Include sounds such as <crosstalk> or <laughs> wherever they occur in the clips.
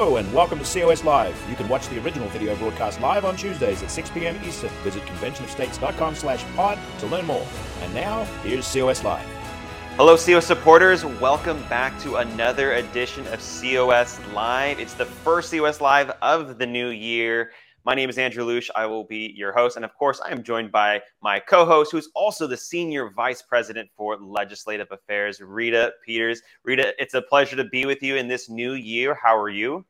Hello and welcome to COS Live. You can watch the original video broadcast live on Tuesdays at 6 p.m. Eastern. Visit conventionofstates.com slash pod to learn more. And now, here's COS Live. Hello, COS supporters. Welcome back to another edition of COS Live. It's the first COS Live of the new year. My name is Andrew Lush. I will be your host. And of course, I am joined by my co host, who's also the Senior Vice President for Legislative Affairs, Rita Peters. Rita, it's a pleasure to be with you in this new year. How are you?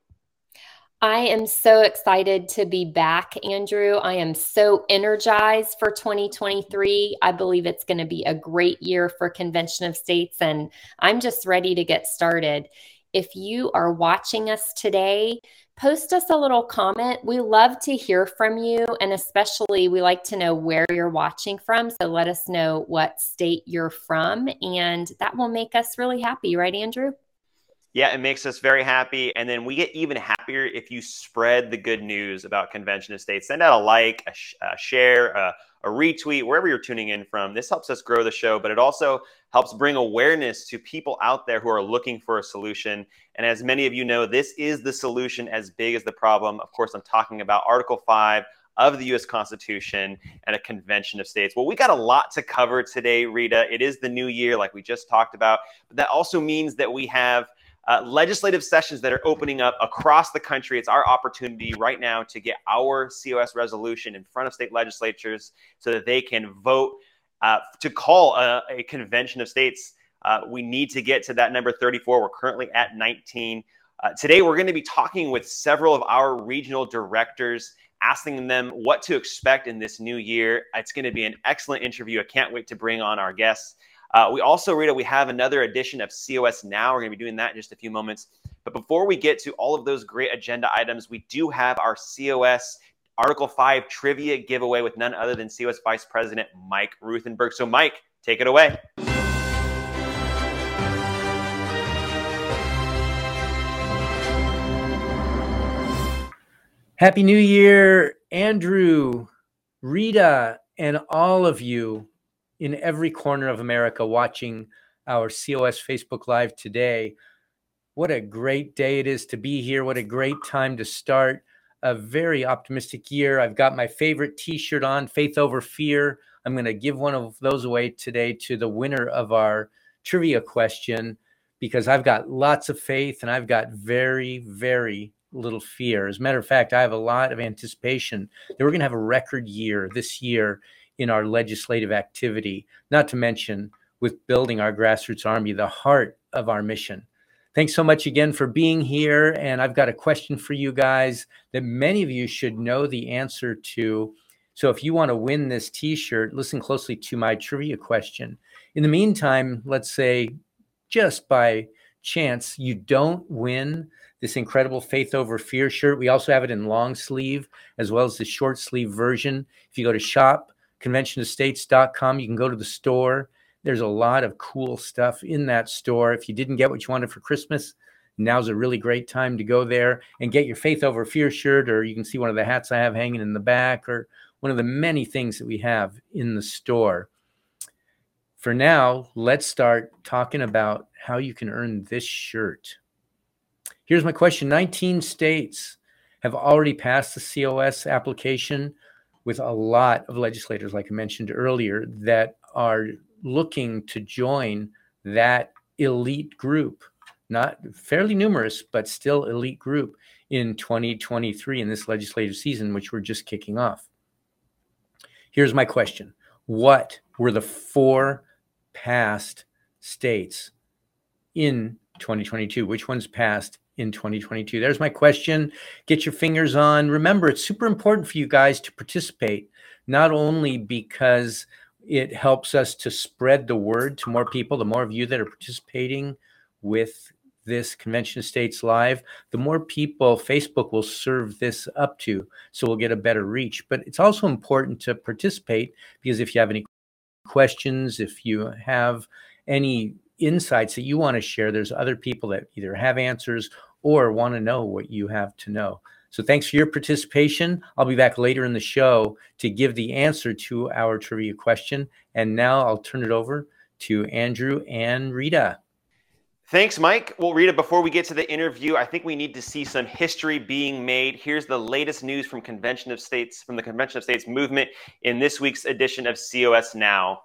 I am so excited to be back, Andrew. I am so energized for 2023. I believe it's going to be a great year for Convention of States, and I'm just ready to get started. If you are watching us today, post us a little comment. We love to hear from you, and especially we like to know where you're watching from. So let us know what state you're from, and that will make us really happy, right, Andrew? Yeah, it makes us very happy. And then we get even happier if you spread the good news about Convention of States. Send out a like, a, sh- a share, a, a retweet, wherever you're tuning in from. This helps us grow the show, but it also helps bring awareness to people out there who are looking for a solution. And as many of you know, this is the solution as big as the problem. Of course, I'm talking about Article 5 of the US Constitution and a convention of states. Well, we got a lot to cover today, Rita. It is the new year, like we just talked about, but that also means that we have uh, legislative sessions that are opening up across the country. It's our opportunity right now to get our COS resolution in front of state legislatures so that they can vote uh, to call a, a, convention of states. Uh, we need to get to that number 34. We're currently at 19. Uh, today, we're going to be talking with several of our regional directors, asking them what to expect in this new year. It's going to be an excellent interview. I can't wait to bring on our guests. Uh, we also, Rita, we have another edition of COS Now. We're going to be doing that in just a few moments. But before we get to all of those great agenda items, we do have our COS Article 5 trivia giveaway with none other than COS Vice President Mike Ruthenberg. So, Mike, take it away. Happy New Year, Andrew, Rita, and all of you in every corner of America watching our COS Facebook Live today. What a great day it is to be here. What a great time to start a very optimistic year. I've got my favorite t shirt on, Faith Over Fear. I'm going to give one of those away today to the winner of our trivia question because I've got lots of faith and I've got very, very little fear. As a matter of fact, I have a lot of anticipation that we're going to have a record year this year in our legislative activity, not to mention with building our grassroots army, the heart of our mission. Thanks so much again for being here. And I've got a question for you guys that many of you should know the answer to. So if you want to win this t shirt, listen closely to my trivia question. In the meantime, let's say just by chance you don't win this incredible Faith Over Fear shirt. We also have it in long sleeve as well as the short sleeve version. If you go to shop, conventionofstates.com. You can go to the store. There's a lot of cool stuff in that store. If you didn't get what you wanted for Christmas, now's a really great time to go there and get your Faith Over Fear shirt, or you can see one of the hats I have hanging in the back, or one of the many things that we have in the store. For now, let's start talking about how you can earn this shirt. Here's my question 19 states have already passed the COS application with a lot of legislators, like I mentioned earlier, that are looking to join that elite group, not fairly numerous, but still elite group in 2023 in this legislative season, which we're just kicking off. Here's my question What were the four past states in 2022? Which ones passed in 2022? There's my question. Get your fingers on. Remember, it's super important for you guys to participate, not only because it helps us to spread the word to more people, the more of you that are participating with this Convention of States Live, the more people Facebook will serve this up to. So we'll get a better reach. But it's also important to participate because if you have any questions, if you have any insights that you want to share, there's other people that either have answers or want to know what you have to know. So thanks for your participation. I'll be back later in the show to give the answer to our trivia question. And now I'll turn it over to Andrew and Rita. Thanks, Mike. Well, Rita, before we get to the interview, I think we need to see some history being made. Here's the latest news from Convention of States, from the Convention of States movement in this week's edition of COS Now.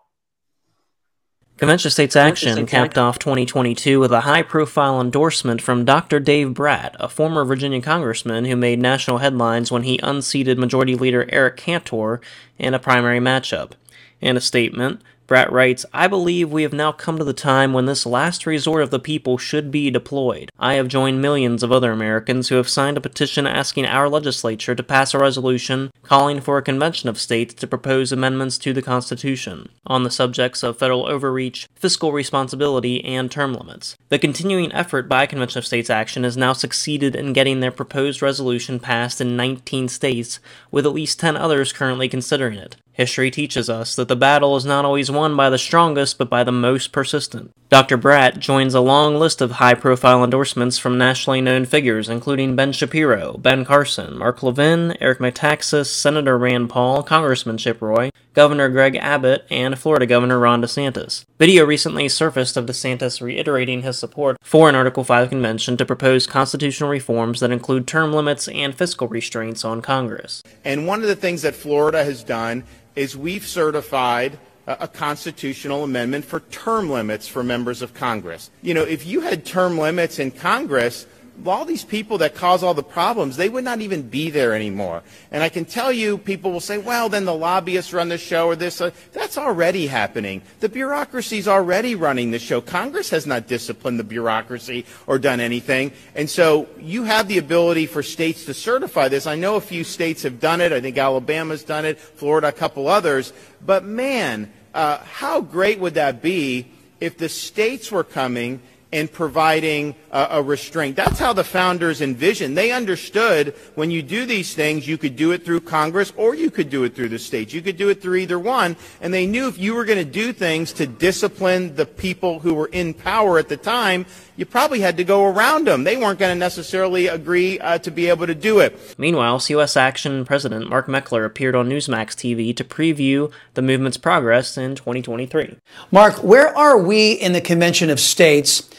Convention States Action capped off 2022 with a high profile endorsement from Dr. Dave Brat, a former Virginia congressman who made national headlines when he unseated Majority Leader Eric Cantor in a primary matchup. In a statement, Brat writes, I believe we have now come to the time when this last resort of the people should be deployed. I have joined millions of other Americans who have signed a petition asking our legislature to pass a resolution calling for a convention of states to propose amendments to the Constitution on the subjects of federal overreach, fiscal responsibility, and term limits. The continuing effort by Convention of States Action has now succeeded in getting their proposed resolution passed in 19 states, with at least 10 others currently considering it. History teaches us that the battle is not always won by the strongest, but by the most persistent. Dr. Brat joins a long list of high profile endorsements from nationally known figures, including Ben Shapiro, Ben Carson, Mark Levin, Eric Metaxas, Senator Rand Paul, Congressman Chip Roy, Governor Greg Abbott, and Florida Governor Ron DeSantis. Video recently surfaced of DeSantis reiterating his support for an Article 5 convention to propose constitutional reforms that include term limits and fiscal restraints on Congress. And one of the things that Florida has done is we've certified a constitutional amendment for term limits for members of Congress. You know, if you had term limits in Congress, all these people that cause all the problems, they would not even be there anymore. And I can tell you, people will say, well, then the lobbyists run the show or this. Uh, that's already happening. The bureaucracy is already running the show. Congress has not disciplined the bureaucracy or done anything. And so you have the ability for states to certify this. I know a few states have done it. I think Alabama's done it, Florida, a couple others. But man, uh, how great would that be if the states were coming – and providing a, a, restraint. That's how the founders envisioned. They understood when you do these things, you could do it through Congress or you could do it through the states. You could do it through either one. And they knew if you were going to do things to discipline the people who were in power at the time, you probably had to go around them. They weren't going to necessarily agree uh, to be able to do it. Meanwhile, COS Action President Mark Meckler appeared on Newsmax TV to preview the movement's progress in 2023. Mark, where are we in the Convention of States?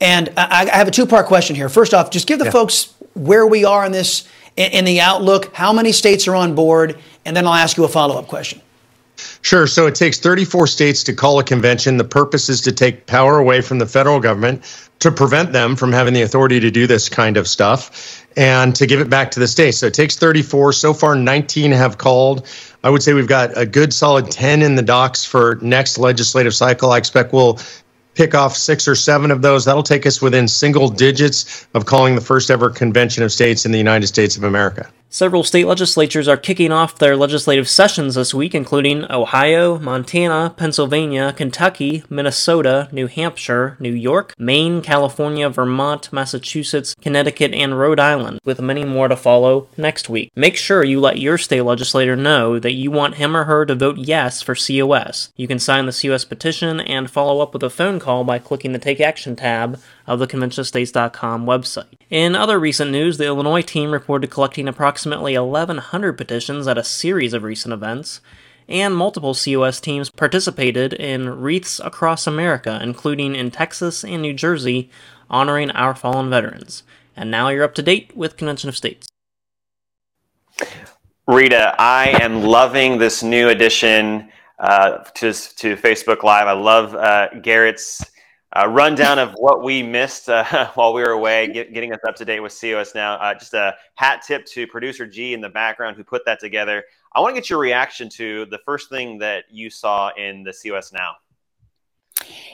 And I, I have a two part question here. First off, just give the yeah. folks where we are in this, in, in the outlook, how many states are on board, and then I'll ask you a follow up question. Sure. So it takes 34 states to call a convention. The purpose is to take power away from the federal government to prevent them from having the authority to do this kind of stuff and to give it back to the states. So it takes 34. So far, 19 have called. I would say we've got a good solid 10 in the docs for next legislative cycle. I expect we'll pick off six or seven of those. That'll take us within single digits of calling the first ever convention of states in the United States of America. Several state legislatures are kicking off their legislative sessions this week, including Ohio, Montana, Pennsylvania, Kentucky, Minnesota, New Hampshire, New York, Maine, California, Vermont, Massachusetts, Connecticut, and Rhode Island, with many more to follow next week. Make sure you let your state legislator know that you want him or her to vote yes for COS. You can sign the COS petition and follow up with a phone call by clicking the Take Action tab of the ConventionOfStates.com website. In other recent news, the Illinois team reported collecting approximately 1,100 petitions at a series of recent events, and multiple COS teams participated in wreaths across America, including in Texas and New Jersey, honoring our fallen veterans. And now you're up to date with Convention of States. Rita, I am loving this new addition uh, to, to Facebook Live. I love uh, Garrett's uh, rundown of what we missed uh, <laughs> while we were away, get, getting us up to date with COS now. Uh, just a hat tip to producer G in the background who put that together. I want to get your reaction to the first thing that you saw in the COS now.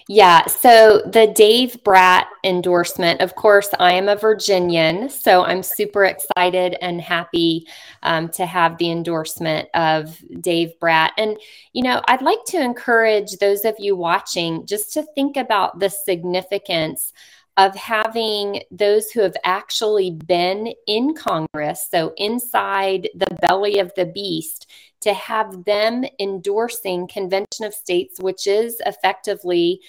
Yeah. So the Dave Brat endorsement, of course, I am a Virginian. So I'm super excited and happy um, to have the endorsement of Dave Brat. And, you know, I'd like to encourage those of you watching just to think about the significance of having those who have actually been in Congress, so inside the belly of the beast, to have them endorsing Convention of States, which is effectively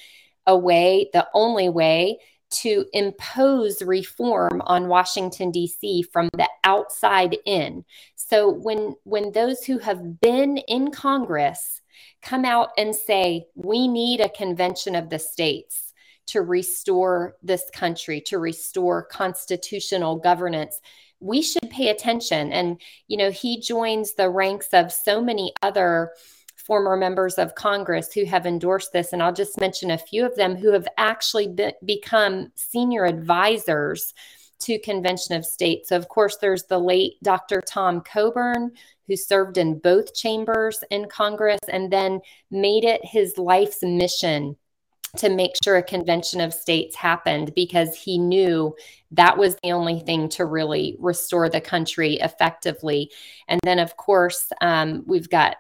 a way, the only way to impose reform on Washington D.C. from the outside in. So when when those who have been in Congress come out and say we need a convention of the states to restore this country, to restore constitutional governance, we should pay attention. And, you know, he joins the ranks of so many other former members of Congress who have endorsed this. And I'll just mention a few of them who have actually be- become senior advisors to Convention of States. So, of course, there's the late Dr. Tom Coburn, who served in both chambers in Congress and then made it his life's mission to make sure a convention of states happened because he knew that was the only thing to really restore the country effectively. And then, of course, um, we've got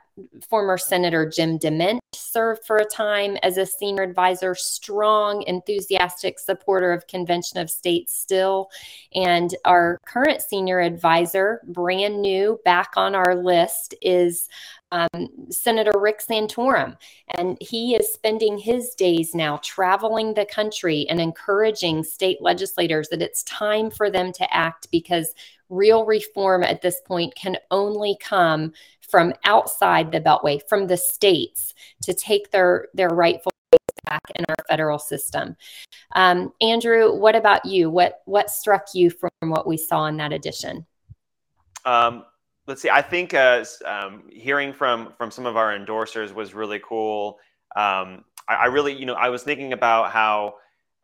former Senator Jim DeMint served for a time as a senior advisor, strong, enthusiastic supporter of Convention of States still. And our current senior advisor, brand new, back on our list, is um, Senator Rick Santorum. And he is spending his days now traveling the country and encouraging state legislators that it's time for them to act because real reform at this point can only come from outside the beltway from the states to take their their rightful back in our federal system. Um, andrew what about you? What what struck you from what we saw in that edition um, let's see. I think uh, um, hearing from from some of our endorsers was really cool. Um, I, I, really you know i was thinking about how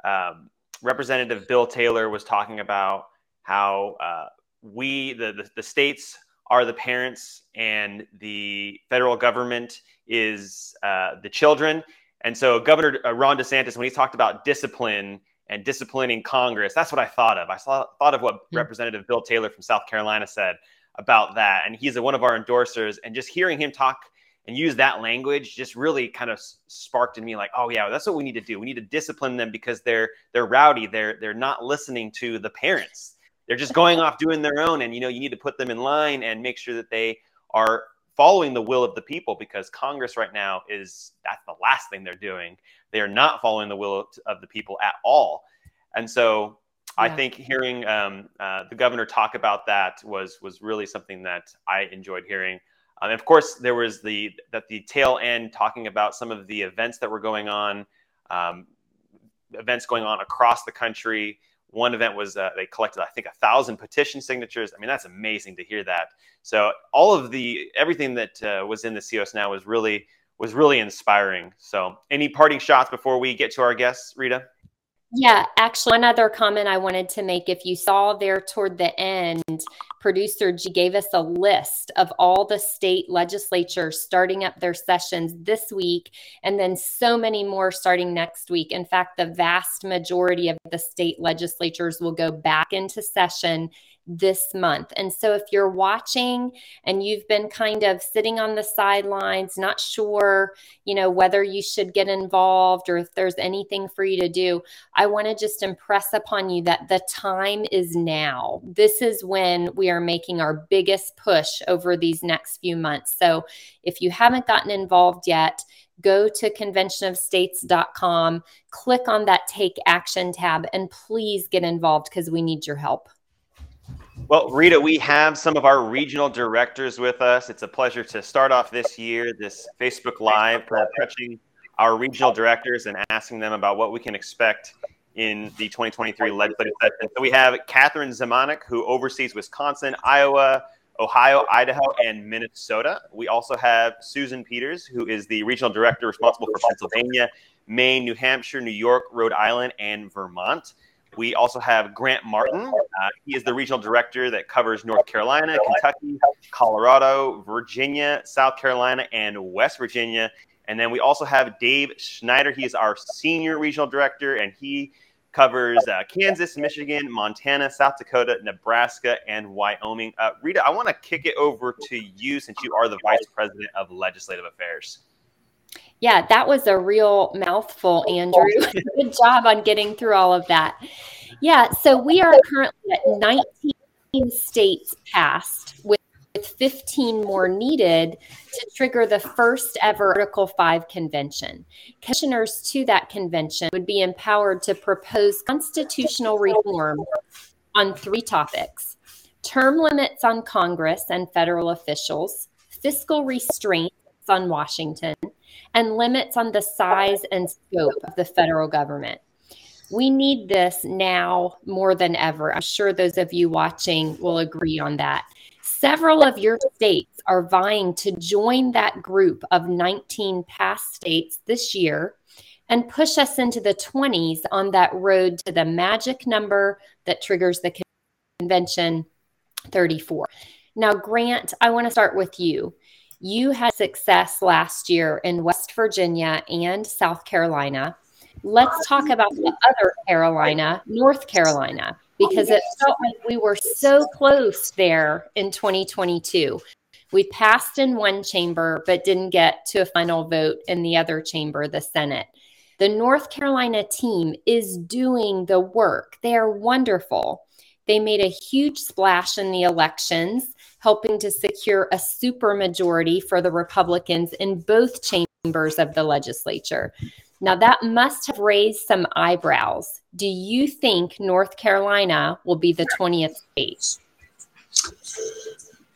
um, representative bill taylor was talking about how uh, we, the, the, the states, are the parents and the federal government is uh, the children. And so, Governor uh, Ron DeSantis, when he talked about discipline and disciplining Congress, that's what I thought of. I saw, thought of what mm-hmm. Representative Bill Taylor from South Carolina said about that. And he's a, one of our endorsers. And just hearing him talk and use that language just really kind of sparked in me like, oh yeah, that's what we need to do. We need to discipline them because they're they're rowdy. They're they're not listening to the parents they're just going off doing their own and you know you need to put them in line and make sure that they are following the will of the people because congress right now is that's the last thing they're doing they are not following the will of the people at all and so yeah. i think hearing um, uh, the governor talk about that was was really something that i enjoyed hearing um, and of course there was the that the tail end talking about some of the events that were going on um, events going on across the country one event was uh, they collected, I think, a thousand petition signatures. I mean, that's amazing to hear that. So all of the everything that uh, was in the COS now was really was really inspiring. So, any parting shots before we get to our guests, Rita? Yeah, actually, one other comment I wanted to make. If you saw there toward the end, producer G gave us a list of all the state legislatures starting up their sessions this week, and then so many more starting next week. In fact, the vast majority of the state legislatures will go back into session this month. And so if you're watching and you've been kind of sitting on the sidelines, not sure, you know, whether you should get involved or if there's anything for you to do, I want to just impress upon you that the time is now. This is when we are making our biggest push over these next few months. So if you haven't gotten involved yet, go to conventionofstates.com, click on that take action tab, and please get involved because we need your help. Well, Rita, we have some of our regional directors with us. It's a pleasure to start off this year, this Facebook Live, uh, touching our regional directors and asking them about what we can expect in the 2023 legislative session. So we have Catherine Zemanek, who oversees Wisconsin, Iowa, Ohio, Idaho, and Minnesota. We also have Susan Peters, who is the regional director responsible for Pennsylvania, Maine, New Hampshire, New York, Rhode Island, and Vermont. We also have Grant Martin. Uh, he is the regional director that covers North Carolina, Kentucky, Colorado, Virginia, South Carolina, and West Virginia. And then we also have Dave Schneider. He is our senior regional director, and he covers uh, Kansas, Michigan, Montana, South Dakota, Nebraska, and Wyoming. Uh, Rita, I want to kick it over to you since you are the vice president of legislative affairs. Yeah, that was a real mouthful, Andrew. <laughs> <laughs> Good job on getting through all of that. Yeah, so we are currently at 19 states passed with 15 more needed to trigger the first ever Article 5 convention. Commissioners to that convention would be empowered to propose constitutional reform on three topics term limits on Congress and federal officials, fiscal restraints on Washington, and limits on the size and scope of the federal government. We need this now more than ever. I'm sure those of you watching will agree on that. Several of your states are vying to join that group of 19 past states this year and push us into the 20s on that road to the magic number that triggers the convention 34. Now, Grant, I want to start with you. You had success last year in West Virginia and South Carolina. Let's talk about the other Carolina, North Carolina, because oh, it felt like we were so close there in 2022. We passed in one chamber, but didn't get to a final vote in the other chamber, the Senate. The North Carolina team is doing the work. They are wonderful. They made a huge splash in the elections, helping to secure a supermajority for the Republicans in both chambers of the legislature. Now, that must have raised some eyebrows. Do you think North Carolina will be the 20th state?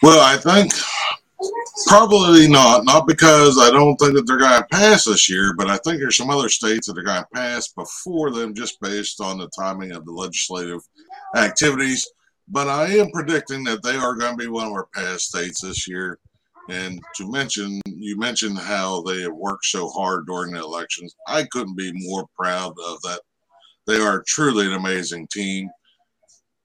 Well, I think Probably not. Not because I don't think that they're going to pass this year, but I think there's some other states that are going to pass before them just based on the timing of the legislative activities. But I am predicting that they are going to be one of our past states this year. And to mention, you mentioned how they have worked so hard during the elections. I couldn't be more proud of that. They are truly an amazing team.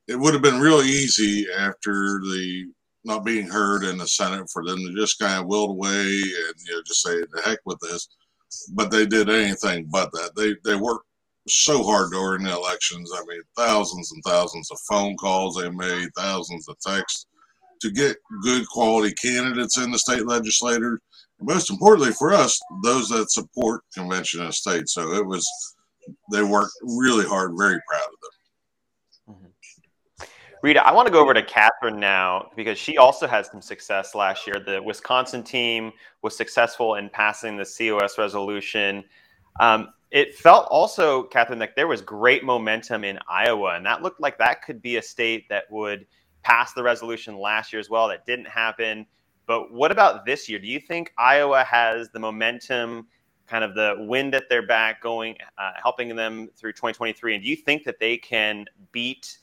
It would have been real easy after the not being heard in the Senate for them to just kind of wilt away and you know just say the heck with this. But they did anything but that. They they worked so hard during the elections. I mean, thousands and thousands of phone calls they made, thousands of texts to get good quality candidates in the state legislature. And most importantly for us, those that support convention of state. So it was they worked really hard. Very proud of them. Rita, I want to go over to Catherine now because she also had some success last year. The Wisconsin team was successful in passing the COS resolution. Um, it felt also, Catherine, that there was great momentum in Iowa, and that looked like that could be a state that would pass the resolution last year as well. That didn't happen. But what about this year? Do you think Iowa has the momentum, kind of the wind at their back, going, uh, helping them through 2023? And do you think that they can beat?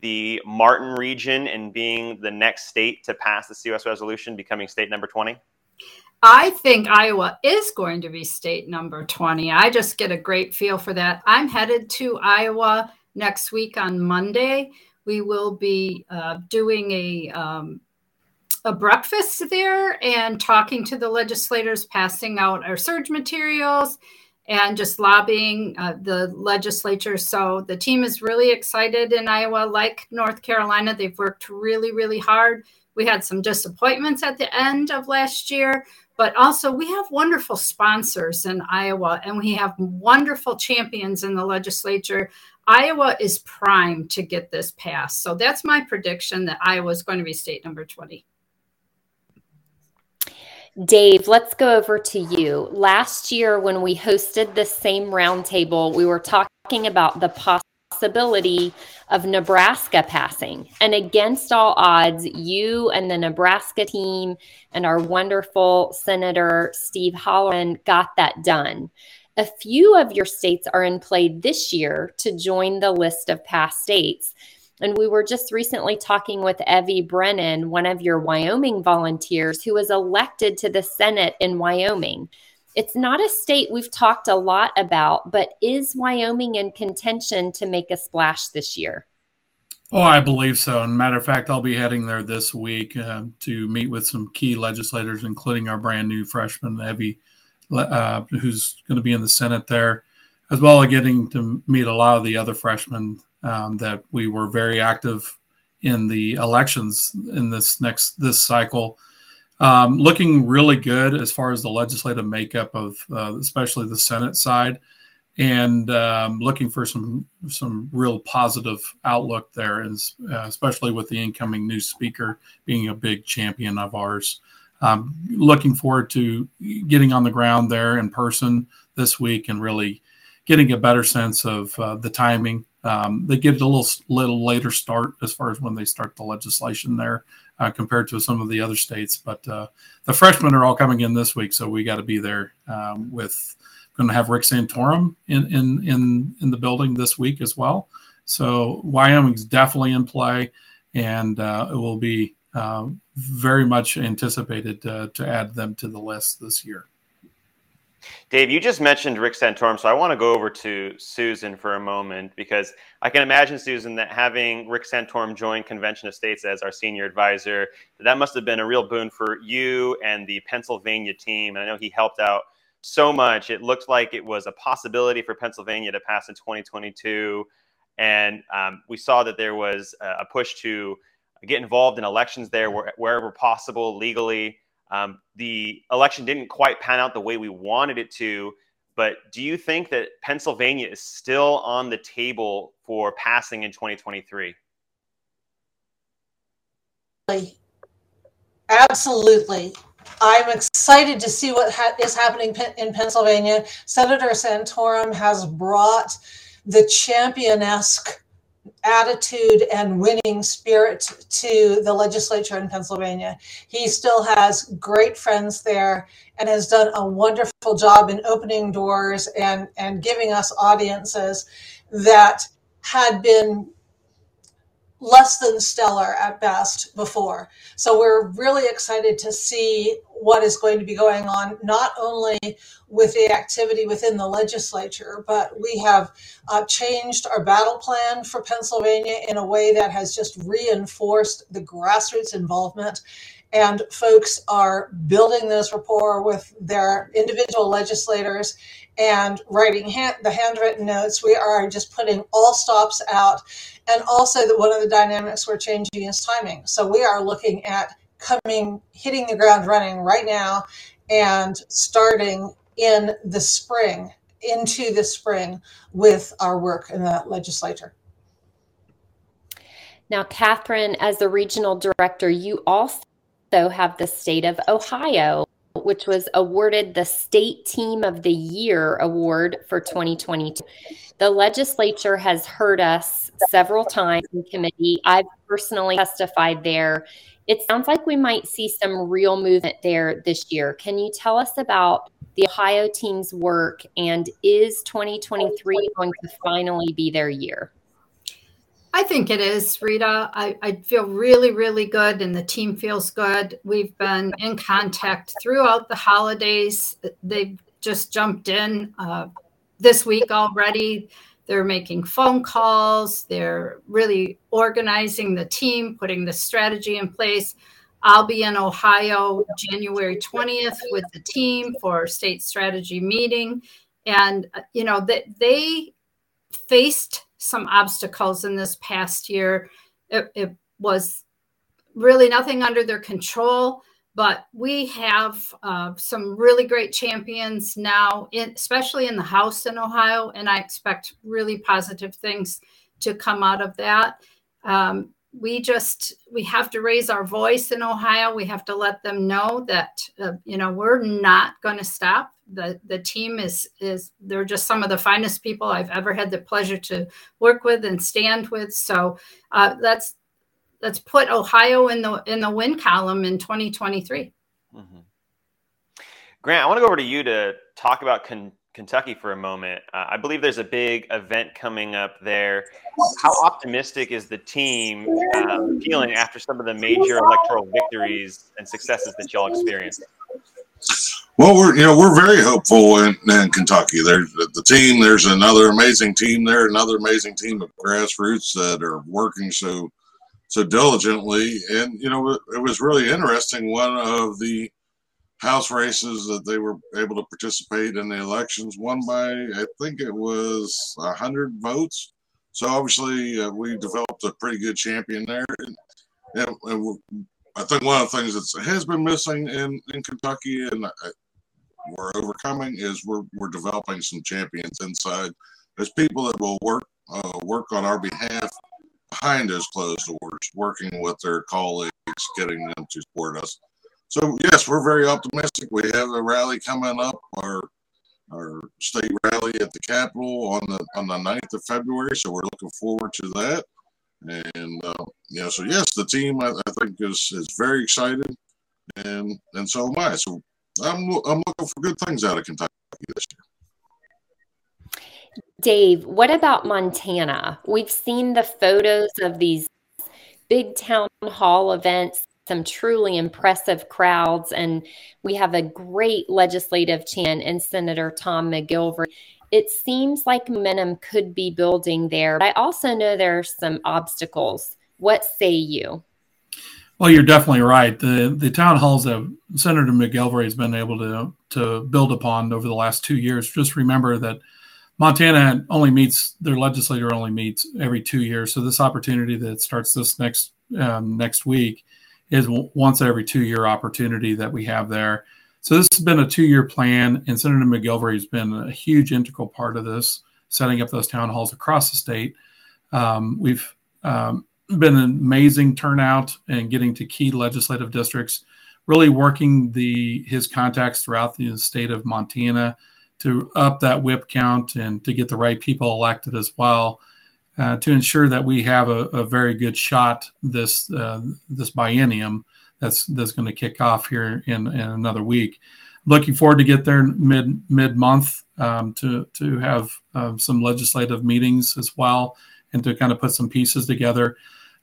the Martin region and being the next state to pass the COS resolution, becoming state number 20? I think Iowa is going to be state number 20. I just get a great feel for that. I'm headed to Iowa next week on Monday. We will be uh, doing a um, a breakfast there and talking to the legislators, passing out our surge materials, and just lobbying uh, the legislature. So the team is really excited in Iowa, like North Carolina. They've worked really, really hard. We had some disappointments at the end of last year, but also we have wonderful sponsors in Iowa and we have wonderful champions in the legislature. Iowa is primed to get this passed. So that's my prediction that Iowa is going to be state number 20. Dave, let's go over to you. Last year, when we hosted the same roundtable, we were talking about the possibility of Nebraska passing. And against all odds, you and the Nebraska team and our wonderful Senator Steve Halloran got that done. A few of your states are in play this year to join the list of past states. And we were just recently talking with Evie Brennan, one of your Wyoming volunteers, who was elected to the Senate in Wyoming. It's not a state we've talked a lot about, but is Wyoming in contention to make a splash this year? Oh, I believe so. And matter of fact, I'll be heading there this week uh, to meet with some key legislators, including our brand new freshman Evie, uh, who's going to be in the Senate there, as well as getting to meet a lot of the other freshmen um, that we were very active in the elections in this next this cycle. Um, looking really good as far as the legislative makeup of uh, especially the Senate side, and um, looking for some some real positive outlook there, and uh, especially with the incoming new speaker being a big champion of ours. Um, looking forward to getting on the ground there in person this week and really getting a better sense of uh, the timing um, they get a little little later start as far as when they start the legislation there uh, compared to some of the other states. But uh, the freshmen are all coming in this week, so we got to be there um, with going to have Rick Santorum in, in in in the building this week as well. So Wyoming's definitely in play, and uh, it will be uh, very much anticipated uh, to add them to the list this year. Dave, you just mentioned Rick Santorum, so I want to go over to Susan for a moment because I can imagine, Susan, that having Rick Santorum join Convention of States as our senior advisor, that must have been a real boon for you and the Pennsylvania team. And I know he helped out so much. It looked like it was a possibility for Pennsylvania to pass in 2022. And um, we saw that there was a push to get involved in elections there wherever possible legally. Um, the election didn't quite pan out the way we wanted it to, but do you think that Pennsylvania is still on the table for passing in 2023? Absolutely. I'm excited to see what ha- is happening in Pennsylvania. Senator Santorum has brought the championesque attitude and winning spirit to the legislature in Pennsylvania. He still has great friends there and has done a wonderful job in opening doors and, and giving us audiences that had been less than stellar at best before. So we're really excited to see what is going to be going on, not only with the activity within the legislature, but we have uh, changed our battle plan for Pennsylvania in a way that has just reinforced the grassroots involvement. And folks are building this rapport with their individual legislators and writing hand, the handwritten notes. We are just putting all stops out. And also, that one of the dynamics we're changing is timing. So we are looking at coming, hitting the ground running right now and starting in the spring, into the spring with our work in the legislature. Now, Catherine, as the regional director, you also have the state of Ohio, which was awarded the State Team of the Year award for 2022. The legislature has heard us several times in committee. I've personally testified there it sounds like we might see some real movement there this year. Can you tell us about the Ohio team's work and is 2023 going to finally be their year? I think it is, Rita. I, I, feel really, really good, and the team feels good. We've been in contact throughout the holidays. They've just jumped in uh, this week already. They're making phone calls. They're really organizing the team, putting the strategy in place. I'll be in Ohio January 20th with the team for state strategy meeting. And, you know, that they faced some obstacles in this past year. It, it was really nothing under their control but we have uh, some really great champions now, in, especially in the House in Ohio, and I expect really positive things to come out of that. Um, we just we have to raise our voice in Ohio. We have to let them know that uh, you know we're not going to stop. the The team is is they're just some of the finest people I've ever had the pleasure to work with and stand with. So uh, that's let's put Ohio in the in the win column in 2023. Mm-hmm. Grant, I want to go over to you to talk about Con- Kentucky for a moment. Uh, I believe there's a big event coming up there. How optimistic is the team um, feeling after some of the major electoral victories and successes that y'all experienced? Well, we're you know we're very hopeful in, in Kentucky. There's the team. There's another amazing team there. Another amazing team of grassroots that are working so so diligently. And, you know, it was really interesting. One of the House races that they were able to participate in the elections won by, I think it was 100 votes. So obviously, uh, we developed a pretty good champion there. And, and, and I think one of the things that has been missing in, in Kentucky and uh, we're overcoming is we're, we're developing some champions inside. There's people that will work uh, work on our behalf behind those closed doors, working with their colleagues, getting them to support us. So yes, we're very optimistic. We have a rally coming up, our our state rally at the Capitol on the on the 9th of February. So we're looking forward to that. And uh, know, so yes, the team I, I, think is is very excited, and and so am I. So I'm I'm looking for good things out of Kentucky this year. Dave, what about Montana? We've seen the photos of these big town hall events, some truly impressive crowds, and we have a great legislative champion in Senator Tom McGillvray. It seems like momentum could be building there. But I also know there are some obstacles. What say you? Well, you're definitely right. The the town halls that Senator McGillvray has been able to to build upon over the last two years. Just remember that Montana only meets their legislature only meets every two years. So this opportunity that starts this next um, next week is once every two year opportunity that we have there. So this has been a two year plan, and Senator McGillvray has been a huge integral part of this, setting up those town halls across the state. Um, we've um, been an amazing turnout and getting to key legislative districts, really working the his contacts throughout the state of Montana to up that whip count and to get the right people elected as well, uh, to ensure that we have a, a very good shot this uh, this biennium that's that's going to kick off here in, in another week. Looking forward to get there mid mid month um, to to have um, some legislative meetings as well and to kind of put some pieces together.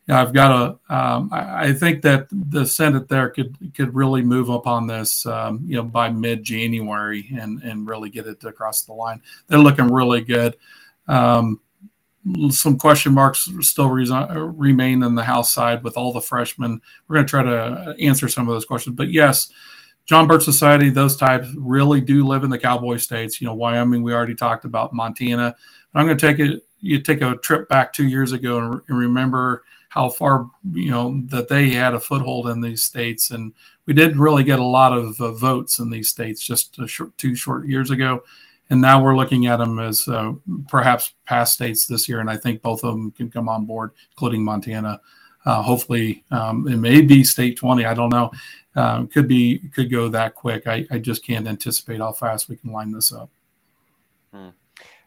I've got a. Um, I, think that the Senate there could could really move up on this, um, you know, by mid January and and really get it across the line. They're looking really good. Um, some question marks still re- remain in the House side with all the freshmen. We're going to try to answer some of those questions, but yes, John Birch Society, those types really do live in the cowboy states. You know, Wyoming, we already talked about Montana. I'm going to take it. You take a trip back two years ago and, and remember how far you know that they had a foothold in these states, and we didn't really get a lot of uh, votes in these states just short, two short years ago, and now we're looking at them as uh, perhaps past states this year, and I think both of them can come on board, including Montana. Uh, hopefully, um, it may be state 20. I don't know. Um, could be could go that quick. I, I just can't anticipate how fast we can line this up. Hmm.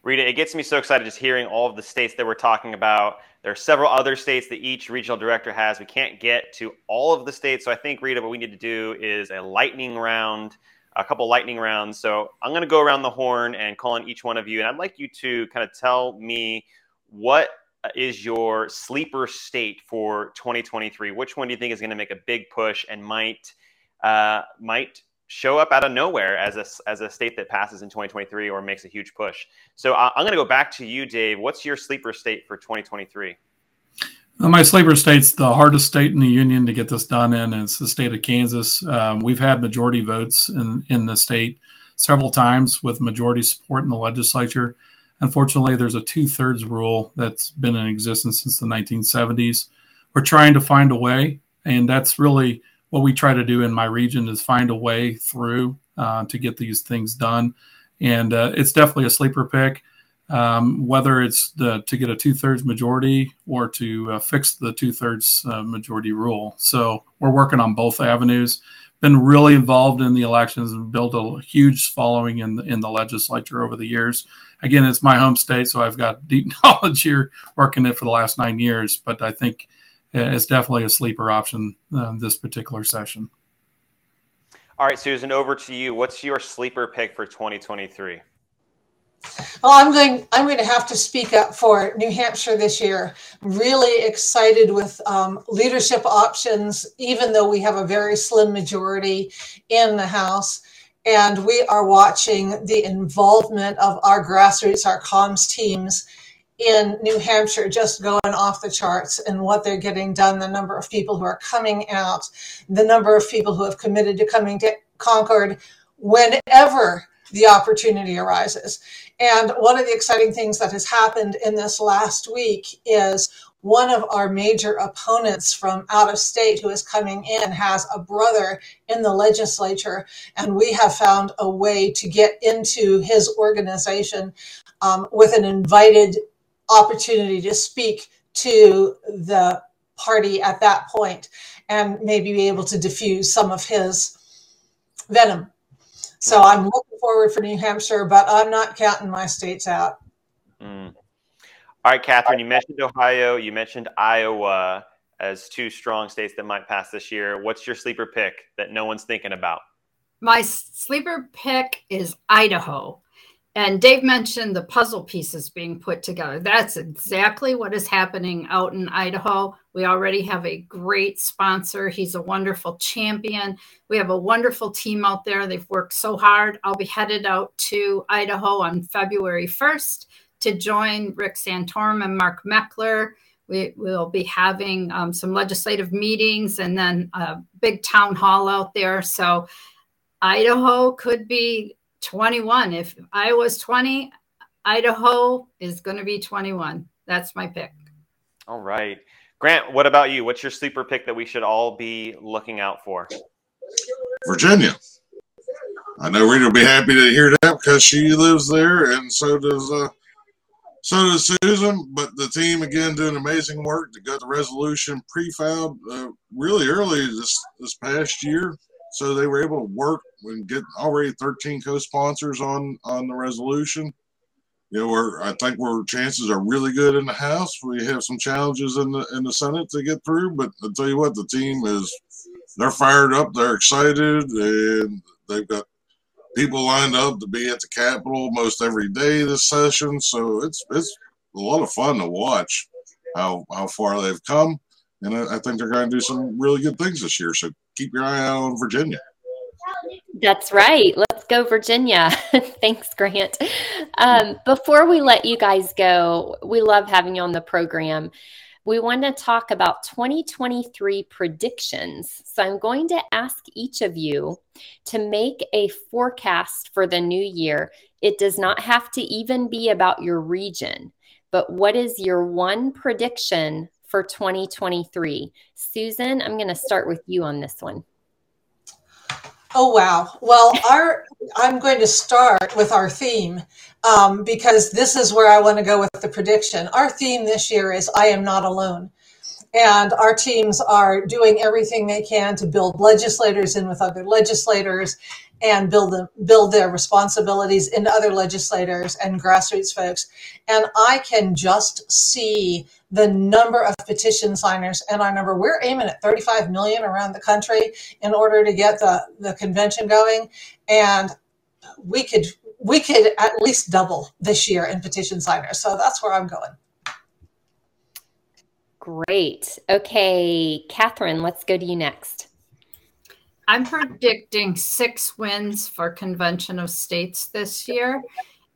Rita, it gets me so excited just hearing all of the states that we're talking about. There are several other states that each regional director has. We can't get to all of the states. So I think, Rita, what we need to do is a lightning round, a couple lightning rounds. So I'm going to go around the horn and call on each one of you. And I'd like you to kind of tell me what is your sleeper state for 2023? Which one do you think is going to make a big push and might uh, might show up out of nowhere as a, as a state that passes in 2023 or makes a huge push. So uh, I'm going to go back to you, Dave. What's your sleeper state for 2023? Well, my sleeper state's the hardest state in the union to get this done in. It's the state of Kansas. Um, we've had majority votes in, in the state several times with majority support in the legislature. Unfortunately, there's a two thirds rule that's been in existence since the 1970s. We're trying to find a way, and that's really what we try to do in my region is find a way through uh, to get these things done. And uh, it's definitely a sleeper pick, um, whether it's the, to get a two thirds majority or to uh, fix the two thirds uh, majority rule. So we're working on both avenues. Been really involved in the elections and built a huge following in the, in the legislature over the years. Again, it's my home state, so I've got deep <laughs> knowledge here working it for the last nine years. But I think it's definitely a sleeper option uh, this particular session. All right, Susan, over to you. What's your sleeper pick for 2023? Well, I'm going. I'm going to have to speak up for New Hampshire this year. Really excited with um, leadership options, even though we have a very slim majority in the House, and we are watching the involvement of our grassroots, our comms teams, in New Hampshire just going off the charts and what they're getting done, the number of people who are coming out, the number of people who have committed to coming to Concord whenever the opportunity arises. And one of the exciting things that has happened in this last week is one of our major opponents from out of state who is coming in has a brother in the legislature, and we have found a way to get into his organization um, with an invited opportunity to speak to the party at that point and maybe be able to diffuse some of his venom. So I'm looking forward for New Hampshire, but I'm not counting my states out. Mm. All right, Catherine, you mentioned Ohio, you mentioned Iowa as two strong states that might pass this year. What's your sleeper pick that no one's thinking about? My sleeper pick is Idaho. And Dave mentioned the puzzle pieces being put together. That's exactly what is happening out in Idaho. We already have a great sponsor. He's a wonderful champion. We have a wonderful team out there. They've worked so hard. I'll be headed out to Idaho on February 1st to join Rick Santorum and Mark Meckler. We will be having um, some legislative meetings and then a big town hall out there. So Idaho could be 21. If I was 20, Idaho is going to be 21. That's my pick. All right. Grant, what about you? What's your sleeper pick that we should all be looking out for? Virginia. I know Rita will be happy to hear that because she lives there, and so does uh, so does Susan. But the team again doing amazing work. They got the resolution prefab uh, really early this this past year, so they were able to work and get already 13 co-sponsors on on the resolution. You know, we're, I think our chances are really good in the House. We have some challenges in the in the Senate to get through, but I tell you what, the team is they're fired up, they're excited, and they've got people lined up to be at the Capitol most every day this session. So it's it's a lot of fun to watch how how far they've come, and I, I think they're going to do some really good things this year. So keep your eye out on Virginia. That's right. Let's go, Virginia. <laughs> Thanks, Grant. Um, before we let you guys go, we love having you on the program. We want to talk about 2023 predictions. So I'm going to ask each of you to make a forecast for the new year. It does not have to even be about your region, but what is your one prediction for 2023? Susan, I'm going to start with you on this one. Oh wow! Well, our I'm going to start with our theme um, because this is where I want to go with the prediction. Our theme this year is "I am not alone," and our teams are doing everything they can to build legislators in with other legislators and build them build their responsibilities into other legislators and grassroots folks. And I can just see the number of petition signers and our number. We're aiming at 35 million around the country in order to get the, the convention going. And we could we could at least double this year in petition signers. So that's where I'm going. Great. Okay, Catherine, let's go to you next. I'm predicting six wins for Convention of States this year.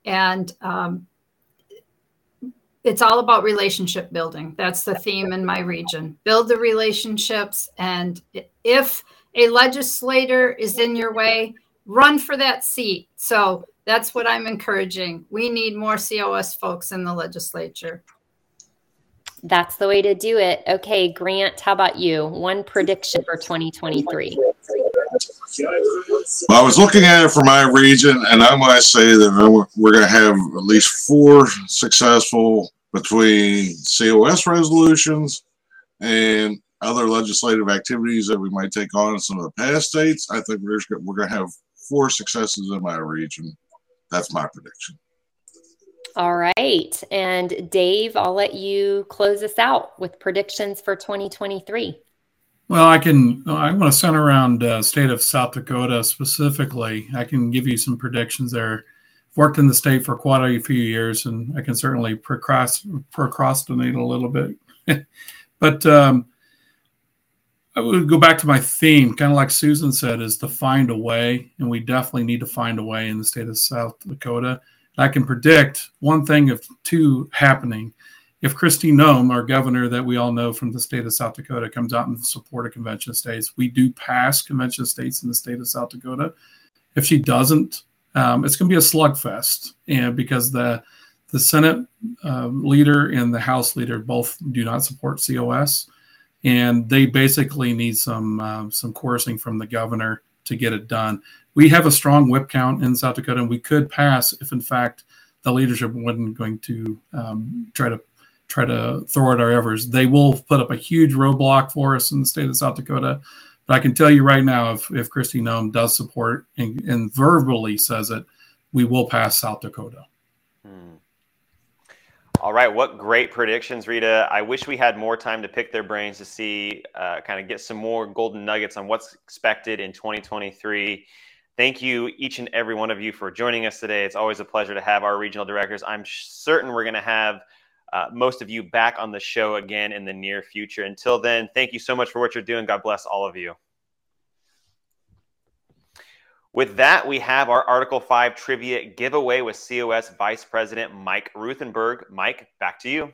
And um, it's all about relationship building. That's the theme in my region. Build the relationships. And if a legislator is in your way, run for that seat. So that's what I'm encouraging. We need more COS folks in the legislature. That's the way to do it. Okay, Grant, how about you? One prediction for 2023. I was looking at it for my region, and I might say that we're going to have at least four successful between COS resolutions and other legislative activities that we might take on in some of the past states. I think we're, we're going to have four successes in my region. That's my prediction. All right. And Dave, I'll let you close us out with predictions for 2023. Well, I can. I want to center around uh, state of South Dakota specifically. I can give you some predictions there. I've worked in the state for quite a few years, and I can certainly procrastinate a little bit. <laughs> but um, I would go back to my theme, kind of like Susan said, is to find a way, and we definitely need to find a way in the state of South Dakota. I can predict one thing of two happening if Kristi Noem, our governor that we all know from the state of South Dakota, comes out in support of convention states, we do pass convention states in the state of South Dakota. If she doesn't, um, it's going to be a slugfest, and because the the Senate uh, leader and the House leader both do not support COS, and they basically need some uh, some coercing from the governor to get it done. We have a strong whip count in South Dakota, and we could pass if, in fact, the leadership wasn't going to um, try to try to thwart our efforts. They will put up a huge roadblock for us in the state of South Dakota. But I can tell you right now, if, if Kristi Noem does support and, and, verbally says it, we will pass South Dakota. Hmm. All right. What great predictions, Rita. I wish we had more time to pick their brains to see, uh, kind of get some more golden nuggets on what's expected in 2023. Thank you, each and every one of you, for joining us today. It's always a pleasure to have our regional directors. I'm certain we're going to have uh, most of you back on the show again in the near future. Until then, thank you so much for what you're doing. God bless all of you. With that, we have our Article 5 trivia giveaway with COS Vice President Mike Ruthenberg. Mike, back to you.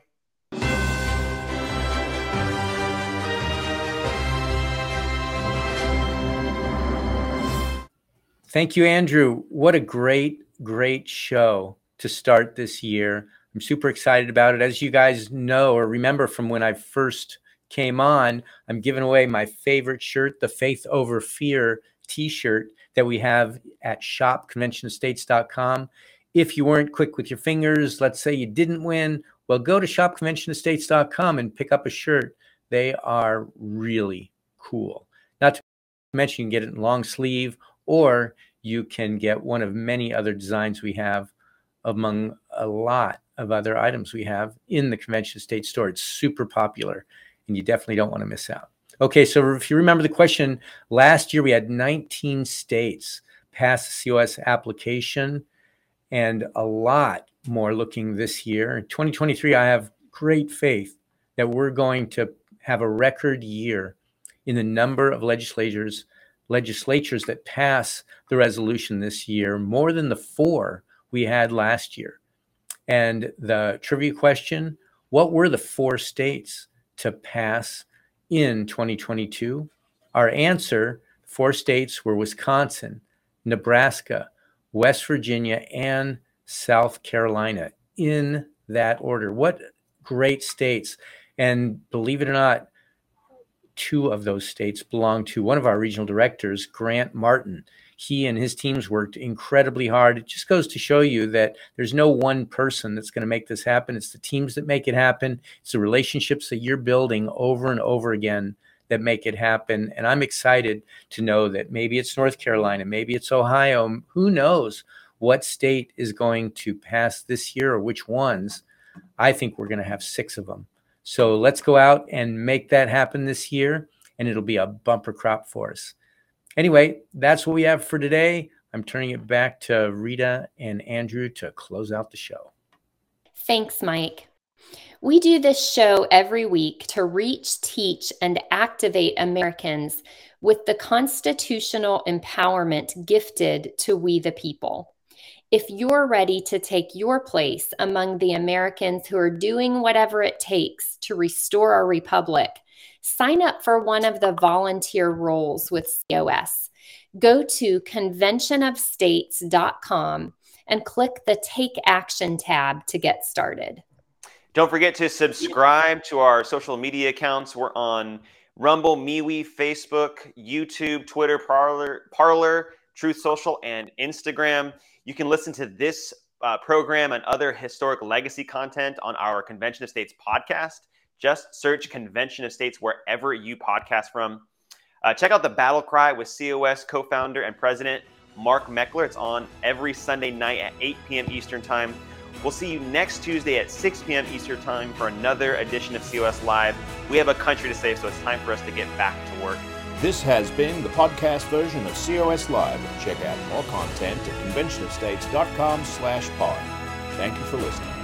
Thank you, Andrew. What a great, great show to start this year. I'm super excited about it. As you guys know or remember from when I first came on, I'm giving away my favorite shirt, the Faith Over Fear t shirt that we have at shopconventionofstates.com. If you weren't quick with your fingers, let's say you didn't win, well, go to shopconventionofstates.com and pick up a shirt. They are really cool. Not to mention, you can get it in long sleeve or you can get one of many other designs we have among a lot of other items we have in the convention state store. It's super popular and you definitely don't want to miss out. Okay, so if you remember the question, last year we had 19 states pass the COS application and a lot more looking this year. In 2023, I have great faith that we're going to have a record year in the number of legislatures legislatures that pass the resolution this year, more than the four we had last year. And the trivia question what were the four states to pass in 2022? Our answer four states were Wisconsin, Nebraska, West Virginia, and South Carolina in that order. What great states. And believe it or not, two of those states belong to one of our regional directors, Grant Martin. He and his teams worked incredibly hard. It just goes to show you that there's no one person that's going to make this happen. It's the teams that make it happen, it's the relationships that you're building over and over again that make it happen. And I'm excited to know that maybe it's North Carolina, maybe it's Ohio. Who knows what state is going to pass this year or which ones? I think we're going to have six of them. So let's go out and make that happen this year, and it'll be a bumper crop for us. Anyway, that's what we have for today. I'm turning it back to Rita and Andrew to close out the show. Thanks, Mike. We do this show every week to reach, teach, and activate Americans with the constitutional empowerment gifted to we the people if you're ready to take your place among the Americans who are doing whatever it takes to restore our republic, sign up for one of the volunteer roles with COS. Go to conventionofstates.com and click the Take Action tab to get started. Don't forget to subscribe to our social media accounts. We're on Rumble, MeWe, Facebook, YouTube, Twitter, Parlor, Parler, Truth Social, and Instagram. You can listen to this uh, program and other historic legacy content on our Convention of States podcast. Just search Convention of States wherever you podcast from. Uh, check out the Battle Cry with COS co founder and president Mark Meckler. It's on every Sunday night at 8 p.m. Eastern Time. We'll see you next Tuesday at 6 p.m. Eastern Time for another edition of COS Live. We have a country to save, so it's time for us to get back to work. This has been the podcast version of COS Live. Check out more content at conventionofstates.com slash pod. Thank you for listening.